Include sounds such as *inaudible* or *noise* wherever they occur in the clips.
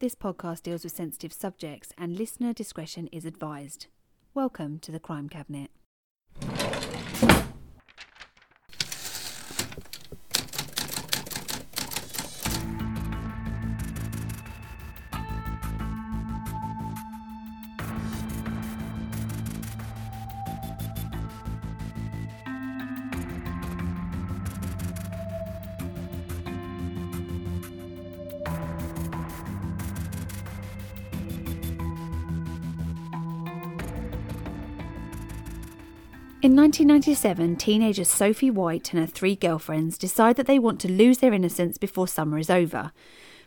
This podcast deals with sensitive subjects and listener discretion is advised. Welcome to the Crime Cabinet. In 1997, teenager Sophie White and her three girlfriends decide that they want to lose their innocence before summer is over.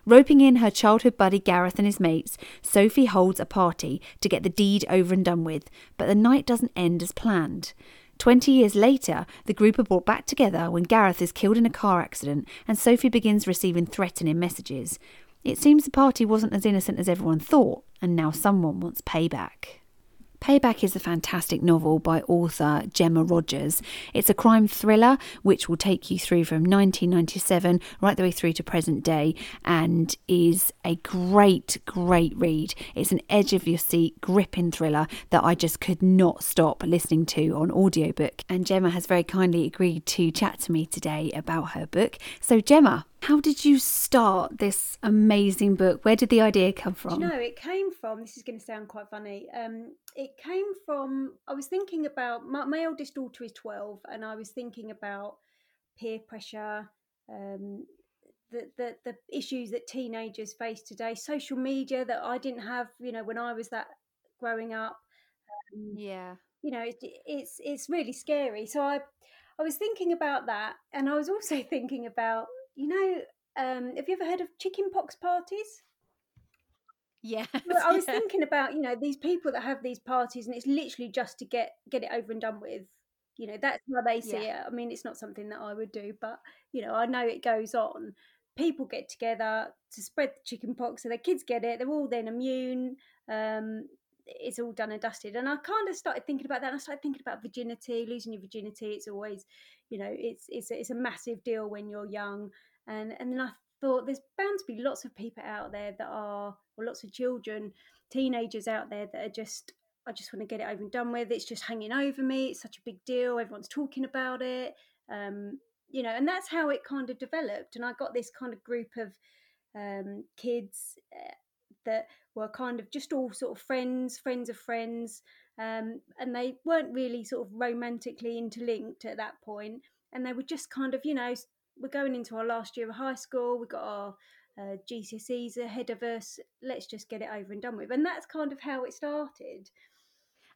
Roping in her childhood buddy Gareth and his mates, Sophie holds a party to get the deed over and done with, but the night doesn't end as planned. Twenty years later, the group are brought back together when Gareth is killed in a car accident and Sophie begins receiving threatening messages. It seems the party wasn't as innocent as everyone thought, and now someone wants payback. Payback is a fantastic novel by author Gemma Rogers. It's a crime thriller which will take you through from 1997 right the way through to present day and is a great, great read. It's an edge of your seat, gripping thriller that I just could not stop listening to on audiobook. And Gemma has very kindly agreed to chat to me today about her book. So, Gemma, how did you start this amazing book? Where did the idea come from? You know, it came from. This is going to sound quite funny. Um, it came from. I was thinking about my, my eldest daughter is twelve, and I was thinking about peer pressure, um, the, the the issues that teenagers face today, social media that I didn't have. You know, when I was that growing up. Um, yeah. You know, it, it's it's really scary. So I I was thinking about that, and I was also *laughs* thinking about you know, um, have you ever heard of chicken pox parties? Yeah. Well, I was yeah. thinking about, you know, these people that have these parties and it's literally just to get get it over and done with. You know, that's how they see yeah. it. I mean, it's not something that I would do, but you know, I know it goes on. People get together to spread the chicken pox so their kids get it. They're all then immune. Um, it's all done and dusted. And I kind of started thinking about that. And I started thinking about virginity, losing your virginity. It's always, you know, it's it's it's a massive deal when you're young. And and then I thought there's bound to be lots of people out there that are, or lots of children, teenagers out there that are just, I just want to get it over and done with. It's just hanging over me. It's such a big deal. Everyone's talking about it. Um, you know, and that's how it kind of developed. And I got this kind of group of um, kids uh, that were kind of just all sort of friends, friends of friends, um, and they weren't really sort of romantically interlinked at that point, and they were just kind of, you know, we're going into our last year of high school, we've got our uh, GCSEs ahead of us. Let's just get it over and done with, and that's kind of how it started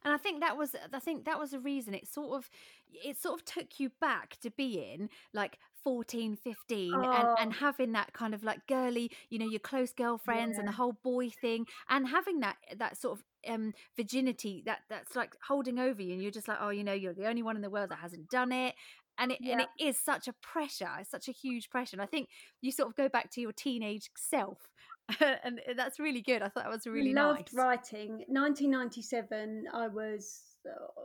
and i think that was i think that was a reason it sort of it sort of took you back to being like 14 15 oh. and, and having that kind of like girly you know your close girlfriends yeah. and the whole boy thing and having that that sort of um virginity that that's like holding over you and you're just like oh you know you're the only one in the world that hasn't done it and it, yeah. and it is such a pressure it's such a huge pressure and i think you sort of go back to your teenage self *laughs* and that's really good i thought that was really loved nice. writing 1997 i was uh,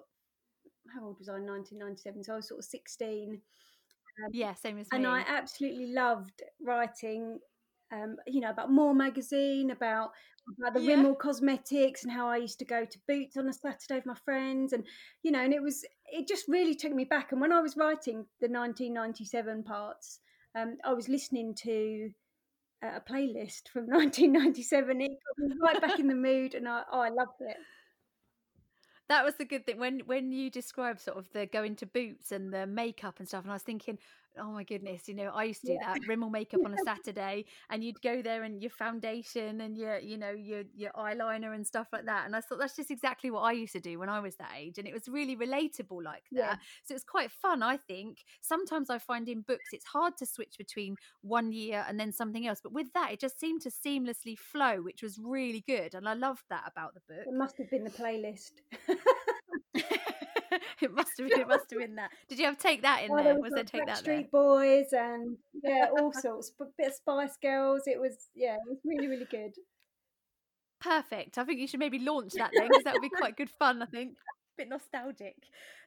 how old was i 1997 so i was sort of 16 um, yeah, same as me. And I absolutely loved writing, um, you know, about More magazine, about about the yeah. Rimmel cosmetics, and how I used to go to Boots on a Saturday with my friends, and you know, and it was it just really took me back. And when I was writing the 1997 parts, um, I was listening to a playlist from *laughs* 1997. It got me right back in the *laughs* mood, and I oh, I loved it that was the good thing when when you described sort of the going to boots and the makeup and stuff and i was thinking oh my goodness you know i used to do yeah. that rimmel makeup on a *laughs* saturday and you'd go there and your foundation and your you know your your eyeliner and stuff like that and i thought that's just exactly what i used to do when i was that age and it was really relatable like that yeah. so it's quite fun i think sometimes i find in books it's hard to switch between one year and then something else but with that it just seemed to seamlessly flow which was really good and i loved that about the book it must have been the playlist *laughs* it must have been. It must have been that. Did you have take that in oh, there? Was, was there take that In? Street Boys and yeah, all *laughs* sorts. But bit of Spice Girls. It was yeah, it was really really good. Perfect. I think you should maybe launch that thing *laughs* because that would be quite good fun. I think. Bit nostalgic.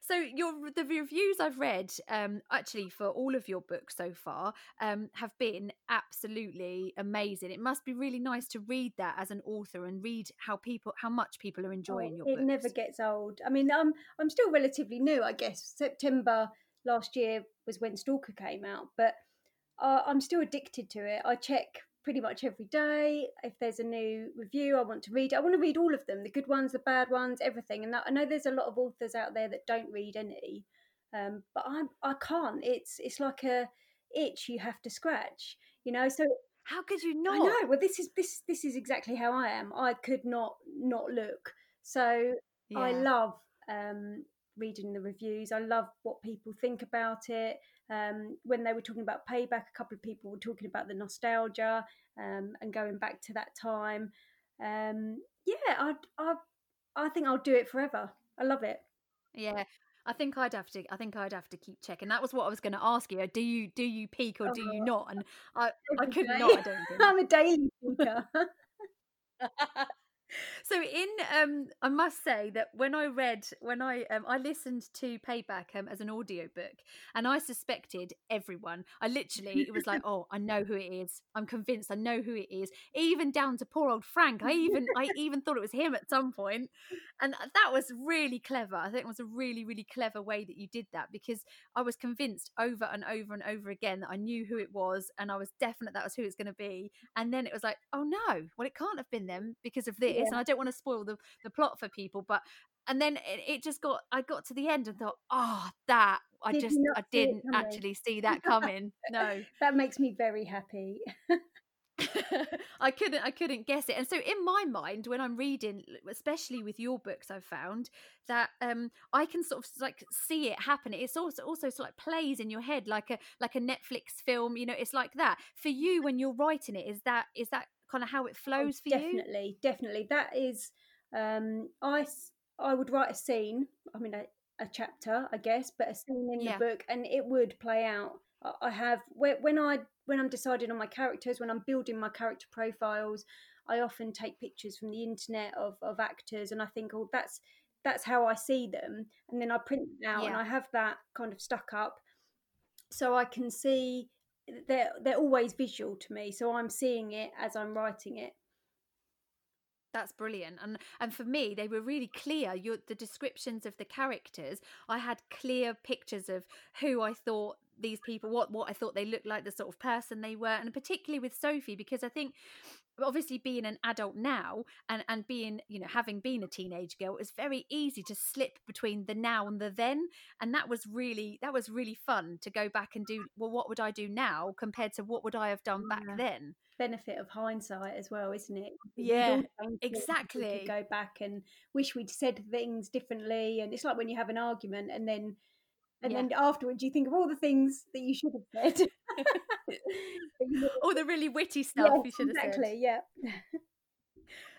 So your the reviews I've read, um, actually for all of your books so far, um, have been absolutely amazing. It must be really nice to read that as an author and read how people how much people are enjoying oh, your it books. never gets old. I mean, I'm I'm still relatively new, I guess. September last year was when Stalker came out, but uh, I'm still addicted to it. I check pretty much every day. If there's a new review, I want to read. I want to read all of them, the good ones, the bad ones, everything. And I know there's a lot of authors out there that don't read any, um, but I I can't. It's it's like a itch you have to scratch, you know. So how could you not? I know. Well, this is this this is exactly how I am. I could not not look. So yeah. I love um, reading the reviews. I love what people think about it. Um, when they were talking about payback, a couple of people were talking about the nostalgia um, and going back to that time. Um, yeah, I, I, I think I'll do it forever. I love it. Yeah, I think I'd have to. I think I'd have to keep checking. That was what I was going to ask you. Do you do you peak or do you oh. not? And I, *laughs* I could not. I don't think *laughs* I'm a daily peaker. *laughs* so in um i must say that when i read when i um i listened to payback um, as an audiobook and i suspected everyone. I literally it was like *laughs* oh i know who it is. I'm convinced i know who it is. Even down to poor old frank i even i *laughs* even thought it was him at some point. And that was really clever. I think it was a really really clever way that you did that because i was convinced over and over and over again that i knew who it was and i was definite that was who it's going to be. And then it was like oh no. Well it can't have been them because of this yeah. and I don't want to spoil the, the plot for people, but and then it, it, just got I got to the end and thought, oh, that I Did just I didn't actually see that *laughs* coming. no, that makes me very happy. *laughs* I couldn't I couldn't guess it. And so in my mind when I'm reading especially with your books I've found that um I can sort of like see it happen. It's also also sort of like plays in your head like a like a Netflix film, you know, it's like that. For you when you're writing it is that is that kind of how it oh, flows for definitely, you? Definitely, definitely. That is, um, I I would write a scene. I mean, a, a chapter, I guess, but a scene in yeah. the book, and it would play out. I have when I when I'm deciding on my characters, when I'm building my character profiles, I often take pictures from the internet of of actors, and I think, oh, that's that's how I see them, and then I print them out, yeah. and I have that kind of stuck up, so I can see they're they're always visual to me so i'm seeing it as i'm writing it. That's brilliant and and for me they were really clear. Your the descriptions of the characters i had clear pictures of who i thought these people what what i thought they looked like the sort of person they were and particularly with sophie because i think obviously being an adult now and and being you know having been a teenage girl it's very easy to slip between the now and the then and that was really that was really fun to go back and do well what would i do now compared to what would i have done back yeah. then? Benefit of hindsight as well isn't it? Yeah exactly. go back and wish we'd said things differently and it's like when you have an argument and then and yeah. then afterwards you think of all the things that you should have said *laughs* *laughs* all the really witty *laughs* stuff yes, you should have exactly, said yeah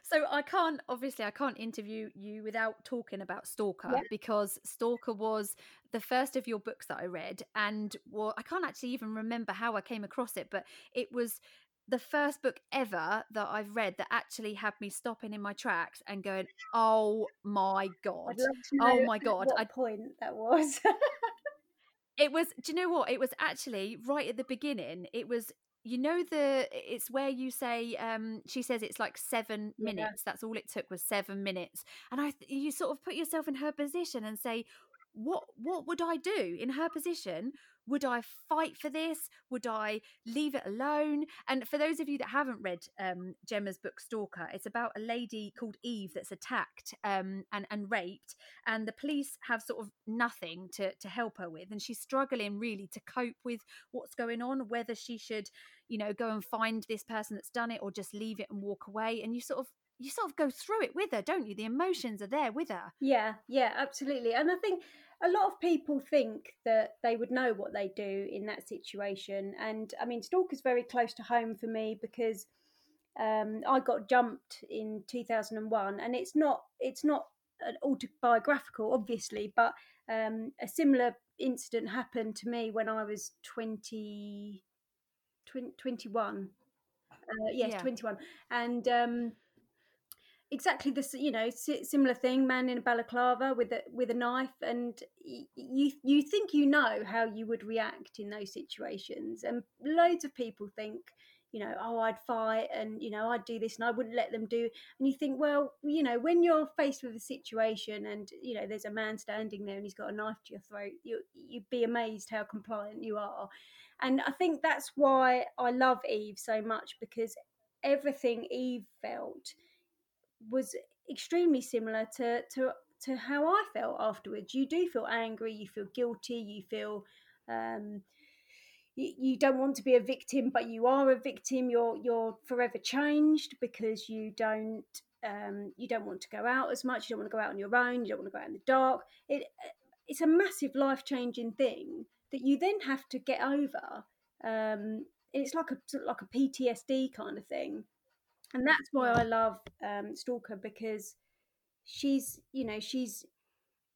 so i can't obviously i can't interview you without talking about stalker yeah. because stalker was the first of your books that i read and well i can't actually even remember how i came across it but it was the first book ever that I've read that actually had me stopping in my tracks and going, "Oh my god! Oh my god!" What I, point that was. It was. Do you know what? It was actually right at the beginning. It was. You know the it's where you say um she says it's like 7 yeah. minutes that's all it took was 7 minutes and I you sort of put yourself in her position and say what what would I do in her position? Would I fight for this? Would I leave it alone? And for those of you that haven't read um, Gemma's book Stalker, it's about a lady called Eve that's attacked um, and and raped, and the police have sort of nothing to to help her with, and she's struggling really to cope with what's going on, whether she should, you know, go and find this person that's done it or just leave it and walk away. And you sort of you sort of go through it with her, don't you? The emotions are there with her. Yeah, yeah, absolutely. And I think a lot of people think that they would know what they do in that situation. And I mean, Stalker's very close to home for me because um, I got jumped in 2001, and it's not it's not an autobiographical, obviously, but um, a similar incident happened to me when I was 20, 20 21. Uh, yes, yeah. 21. And um, exactly this you know similar thing man in a balaclava with a with a knife and you you think you know how you would react in those situations and loads of people think you know oh i'd fight and you know i'd do this and i wouldn't let them do and you think well you know when you're faced with a situation and you know there's a man standing there and he's got a knife to your throat you you'd be amazed how compliant you are and i think that's why i love eve so much because everything eve felt was extremely similar to to to how I felt afterwards. You do feel angry, you feel guilty, you feel um, you, you don't want to be a victim, but you are a victim. You're you're forever changed because you don't um, you don't want to go out as much. You don't want to go out on your own. You don't want to go out in the dark. It it's a massive life changing thing that you then have to get over. Um, it's like a like a PTSD kind of thing and that's why I love um, Stalker because she's you know she's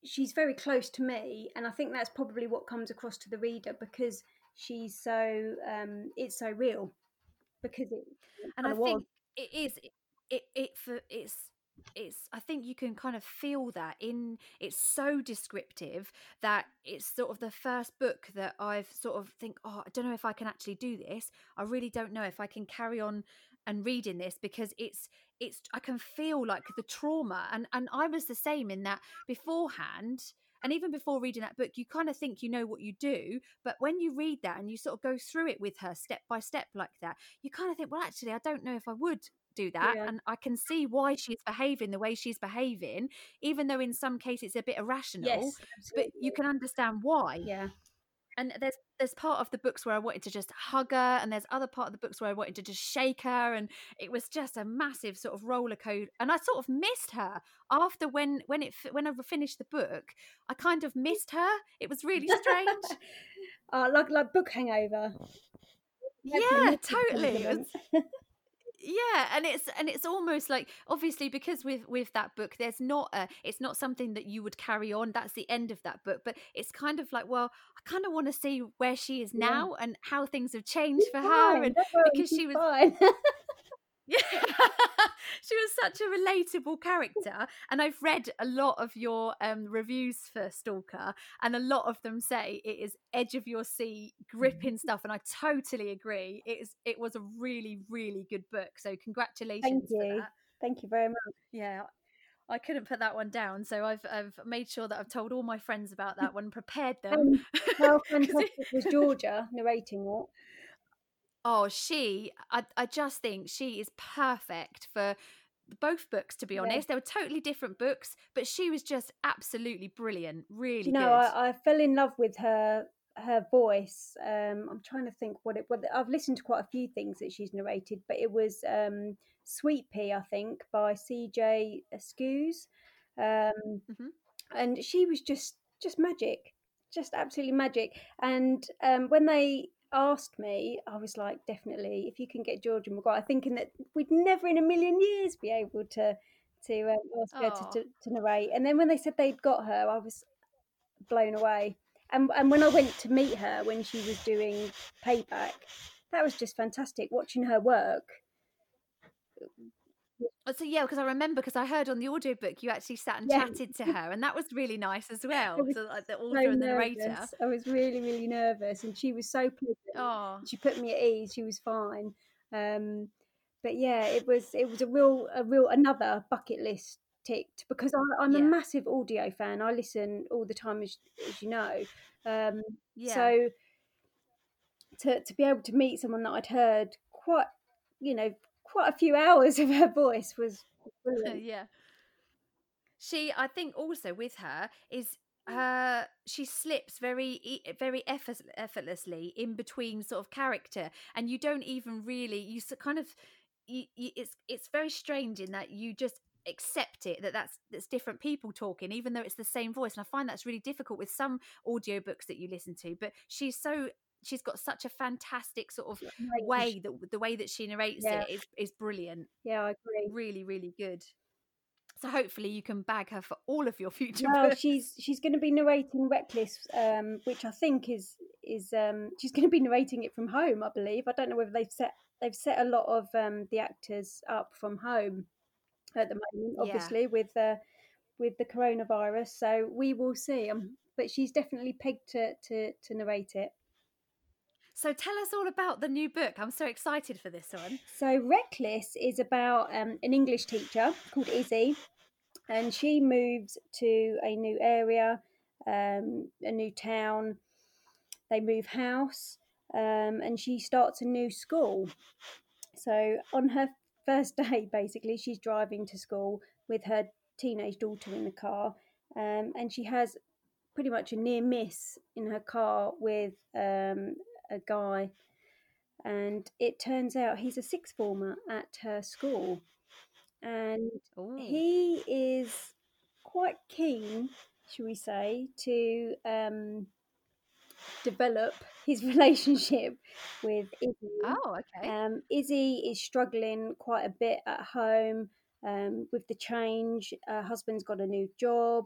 she's very close to me, and I think that's probably what comes across to the reader because she's so um, it's so real because it and I think it is it, it it for it's it's i think you can kind of feel that in it's so descriptive that it's sort of the first book that i've sort of think oh i don't know if i can actually do this. I really don't know if i can carry on and reading this because it's it's I can feel like the trauma and and I was the same in that beforehand and even before reading that book you kind of think you know what you do but when you read that and you sort of go through it with her step by step like that you kind of think well actually I don't know if I would do that yeah. and I can see why she's behaving the way she's behaving even though in some cases it's a bit irrational yes, but you can understand why. Yeah and there's there's part of the books where I wanted to just hug her, and there's other part of the books where I wanted to just shake her, and it was just a massive sort of roller coaster. And I sort of missed her after when when it when I finished the book. I kind of missed her. It was really strange. *laughs* oh, like like book hangover. Yeah, totally *laughs* yeah and it's and it's almost like obviously because with with that book there's not a it's not something that you would carry on that's the end of that book but it's kind of like well i kind of want to see where she is now and how things have changed she's for fine. her and because she was *laughs* Yeah. *laughs* she was such a relatable character. And I've read a lot of your um, reviews for Stalker, and a lot of them say it is edge of your seat, gripping mm-hmm. stuff. And I totally agree. It is it was a really, really good book. So congratulations Thank you. Thank you very much. Yeah. I couldn't put that one down, so I've I've made sure that I've told all my friends about that one, prepared them. Um, how *laughs* fantastic was Georgia narrating it? Oh, she, I, I just think she is perfect for both books to be honest yeah. they were totally different books but she was just absolutely brilliant really you know I, I, fell in love with her her voice um i'm trying to think what it what i've listened to quite a few things that she's narrated but it was um sweet pea i think by cj Skuse um mm-hmm. and she was just just magic just absolutely magic and um when they asked me, I was like, definitely, if you can get Georgia Maguire, thinking that we'd never in a million years be able to to um, ask her to, to, to, narrate. And then when they said they'd got her, I was blown away. And and when I went to meet her when she was doing payback, that was just fantastic watching her work so yeah, because I remember because I heard on the audiobook you actually sat and yeah. chatted to her, and that was really nice as *laughs* well. So, like, the author so and the narrator. I was really, really nervous, and she was so pleasant. Oh. She put me at ease. She was fine. Um, but yeah, it was it was a real a real another bucket list ticked because I, am yeah. a massive audio fan. I listen all the time, as, as you know. Um, yeah. So to to be able to meet someone that I'd heard quite, you know, quite a few hours *laughs* of her voice was *laughs* brilliant. yeah. She, I think, also with her is her she slips very very effortlessly in between sort of character and you don't even really you kind of you, you, it's it's very strange in that you just accept it that that's that's different people talking even though it's the same voice and i find that's really difficult with some audiobooks that you listen to but she's so she's got such a fantastic sort of way that the way that she narrates yeah. it is is brilliant. Yeah, I agree. Really, really good. So hopefully you can bag her for all of your future. Well, books. she's she's going to be narrating Reckless, um, which I think is is um, she's going to be narrating it from home. I believe. I don't know whether they've set they've set a lot of um, the actors up from home. At the moment, obviously yeah. with the with the coronavirus. So we will see. Um, but she's definitely pegged to to to narrate it. So tell us all about the new book. I'm so excited for this one. So Reckless is about um, an English teacher called Izzy, and she moves to a new area, um, a new town. They move house, um, and she starts a new school. So on her first *laughs* day, basically, she's driving to school with her teenage daughter in the car, um, and she has pretty much a near miss in her car with um, a guy, and it turns out he's a sixth former at her school, and Ooh. he is quite keen, shall we say, to um, develop his *laughs* relationship with Izzy. Oh, okay. Um, Izzy is struggling quite a bit at home um, with the change. Her husband's got a new job.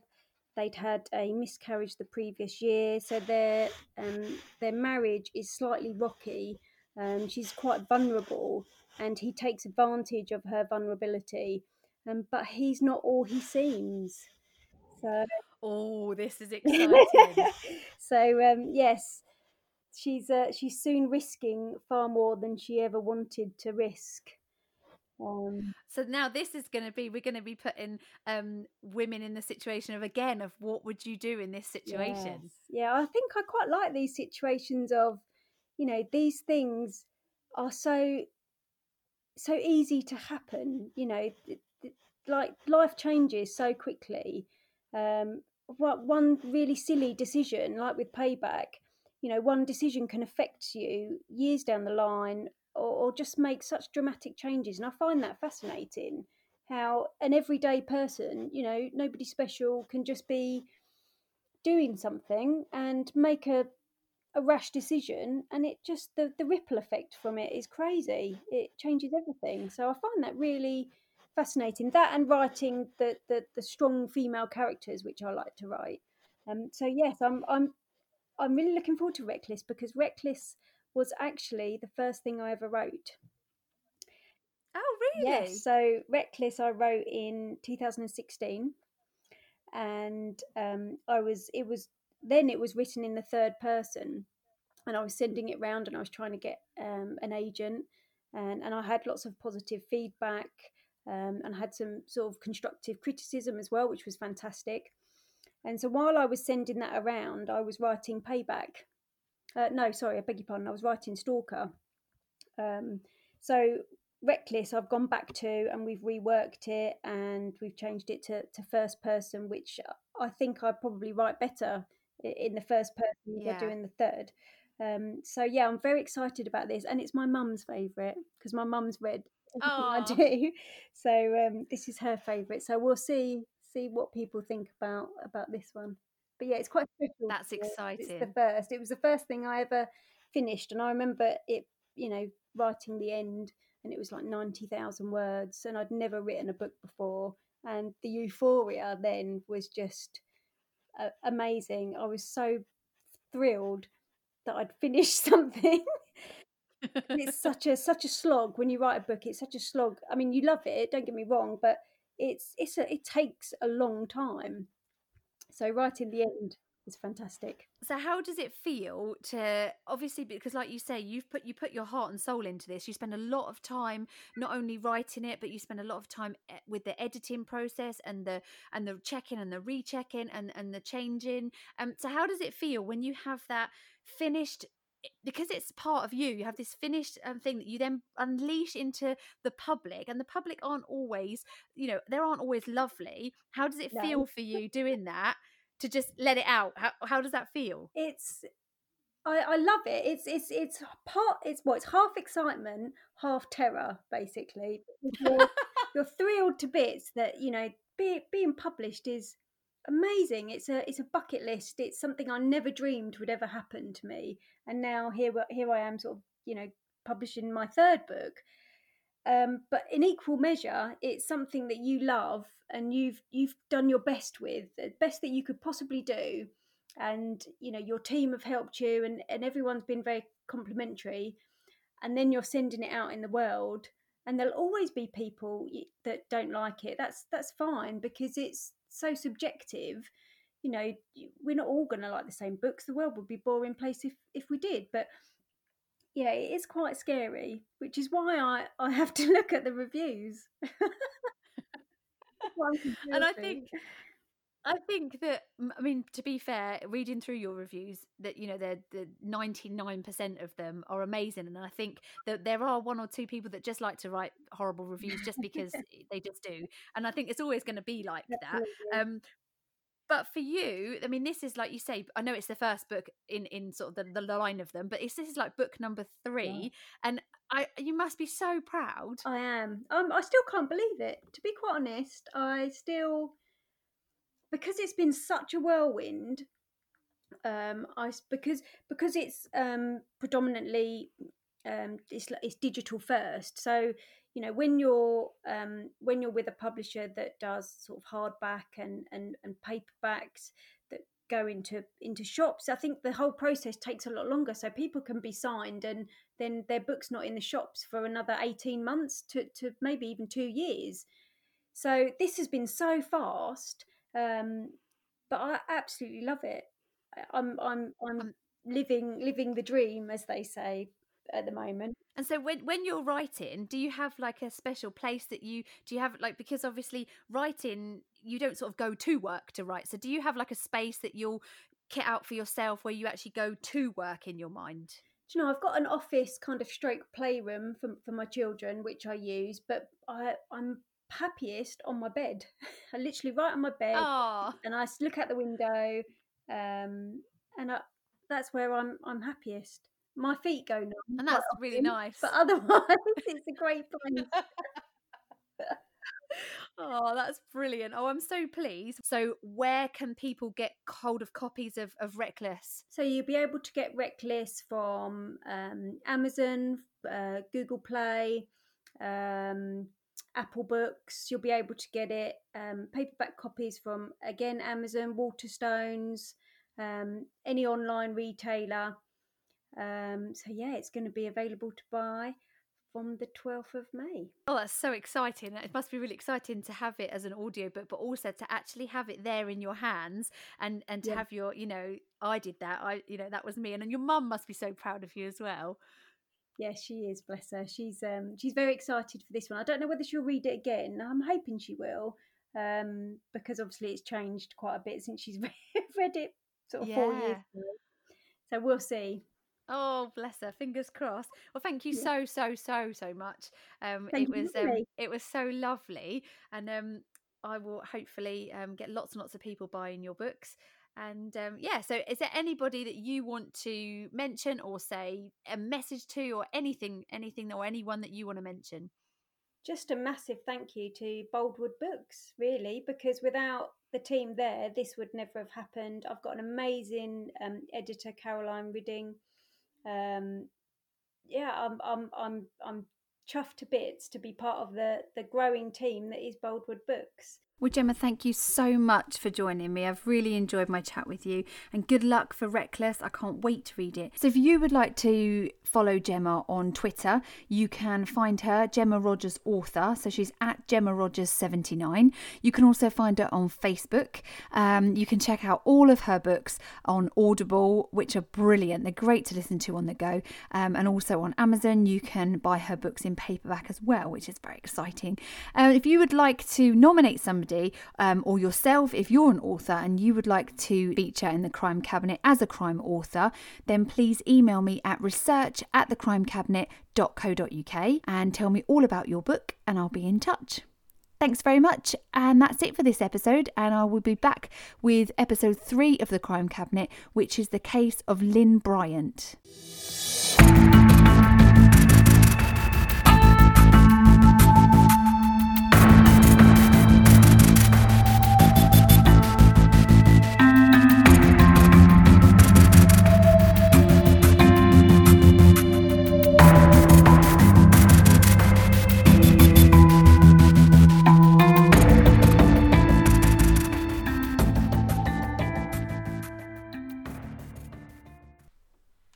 They'd had a miscarriage the previous year, so their um, their marriage is slightly rocky. Um, she's quite vulnerable, and he takes advantage of her vulnerability. Um, but he's not all he seems. So, oh, this is *laughs* exciting. So, um, yes, she's uh, she's soon risking far more than she ever wanted to risk. Um, so now this is going to be we're going to be putting um, women in the situation of again of what would you do in this situation? Yes. Yeah, I think I quite like these situations of you know these things are so so easy to happen. You know, like life changes so quickly. Um, one really silly decision, like with payback, you know, one decision can affect you years down the line or, or just make such dramatic changes. And I find that fascinating how an everyday person, you know, nobody special, can just be doing something and make a a rash decision and it just the, the ripple effect from it is crazy it changes everything so i find that really fascinating that and writing the the, the strong female characters which i like to write um so yes i'm i'm i'm really looking forward to reckless because reckless was actually the first thing I ever wrote. Oh, really? Yes. So Reckless, I wrote in 2016, and um, I was it was then it was written in the third person, and I was sending it round, and I was trying to get um, an agent, and and I had lots of positive feedback, um, and I had some sort of constructive criticism as well, which was fantastic. And so while I was sending that around, I was writing Payback, uh, no, sorry, I beg your pardon. I was writing Stalker. Um, so Reckless, I've gone back to and we've reworked it and we've changed it to, to first person, which I think I probably write better in the first person yeah. than doing the third. Um, so yeah, I'm very excited about this, and it's my mum's favourite because my mum's read *laughs* I do. So um, this is her favourite. So we'll see see what people think about about this one but yeah, it's quite special. That's exciting. It's the first. It was the first thing I ever finished, and I remember it. You know, writing the end, and it was like ninety thousand words, and I'd never written a book before, and the euphoria then was just uh, amazing. I was so thrilled that I'd finished *laughs* something. It's *laughs* such a such a slog when you write a book. It's such a slog. I mean, you love it. Don't get me wrong, but it's it's a, it takes a long time so right in the end is fantastic. So how does it feel to obviously because like you say you've put you put your heart and soul into this. You spend a lot of time not only writing it but you spend a lot of time with the editing process and the and the checking and the rechecking and and the changing. Um so how does it feel when you have that finished because it's part of you you have this finished um, thing that you then unleash into the public and the public aren't always you know they aren't always lovely. How does it no. feel for you doing that to just let it out? How, how does that feel? It's I, I love it. It's it's it's part it's what it's half excitement half terror basically you're, *laughs* you're thrilled to bits that you know be, being published is amazing. It's a it's a bucket list. It's something I never dreamed would ever happen to me, and now here here I am, sort of you know publishing my third book. Um, but in equal measure, it's something that you love and you've you've done your best with, the best that you could possibly do, and you know your team have helped you, and and everyone's been very complimentary, and then you're sending it out in the world, and there'll always be people that don't like it. That's that's fine because it's so subjective. You know, we're not all going to like the same books. The world would be boring place if if we did. But yeah, it is quite scary, which is why I I have to *laughs* look at the reviews. *laughs* and I think I think that I mean to be fair, reading through your reviews, that you know the the ninety nine percent of them are amazing, and I think that there are one or two people that just like to write horrible reviews just because *laughs* they just do, and I think it's always going to be like Absolutely. that. Um, but for you, I mean, this is like you say. I know it's the first book in in sort of the, the line of them, but it's this is like book number three, yeah. and I you must be so proud. I am. Um, I still can't believe it. To be quite honest, I still because it's been such a whirlwind um i because because it's um predominantly um it's it's digital first. So you know when you're um when you're with a publisher that does sort of hardback and and and paperbacks that go into into shops i think the whole process takes a lot longer. So people can be signed and then their book's not in the shops for another 18 months to to maybe even 2 years. So this has been so fast um, but I absolutely love it. I'm I'm I'm um, living living the dream, as they say at the moment. And so when when you're writing, do you have like a special place that you do you have like because obviously writing you don't sort of go to work to write. So do you have like a space that you'll kit out for yourself where you actually go to work in your mind? Do you know, I've got an office kind of stroke playroom for, for my children, which I use, but I, I'm happiest on my bed. *laughs* I literally right on my bed, Aww. and I look out the window, um, and I, that's where I'm I'm happiest. My feet go numb, and that's really nice. But otherwise, *laughs* it's a great place. *laughs* oh, that's brilliant. Oh, I'm so pleased. So, where can people get hold of copies of, of Reckless? So, you'll be able to get Reckless from um, Amazon, uh, Google Play, um, Apple Books. You'll be able to get it um, paperback copies from again Amazon, Waterstones, um, any online retailer. Um, so yeah, it's going to be available to buy from the 12th of May. Oh, that's so exciting. It must be really exciting to have it as an audiobook, but also to actually have it there in your hands and and to yeah. have your, you know, I did that. I you know, that was me and, and your mum must be so proud of you as well. Yes, she is. Bless her. She's um she's very excited for this one. I don't know whether she'll read it again. I'm hoping she will, um because obviously it's changed quite a bit since she's *laughs* read it sort of yeah. four years ago. So we'll see. Oh, bless her. Fingers crossed. Well, thank you yeah. so so so so much. Um, thank it was um, it was so lovely, and um, I will hopefully um, get lots and lots of people buying your books. And um, yeah, so is there anybody that you want to mention or say a message to, or anything, anything, or anyone that you want to mention? Just a massive thank you to Boldwood Books, really, because without the team there, this would never have happened. I've got an amazing um, editor, Caroline Ridding. Um, yeah, I'm, I'm, I'm, I'm chuffed to bits to be part of the the growing team that is Boldwood Books. Well, Gemma, thank you so much for joining me. I've really enjoyed my chat with you, and good luck for Reckless. I can't wait to read it. So, if you would like to follow Gemma on Twitter, you can find her Gemma Rogers Author. So, she's at Gemma Rogers 79. You can also find her on Facebook. Um, you can check out all of her books on Audible, which are brilliant. They're great to listen to on the go. Um, and also on Amazon, you can buy her books in paperback as well, which is very exciting. Uh, if you would like to nominate somebody, somebody um, or yourself, if you're an author and you would like to feature in the Crime Cabinet as a crime author, then please email me at research at thecrimecabinet.co.uk and tell me all about your book and I'll be in touch. Thanks very much. And that's it for this episode. And I will be back with episode three of The Crime Cabinet, which is the case of Lynn Bryant.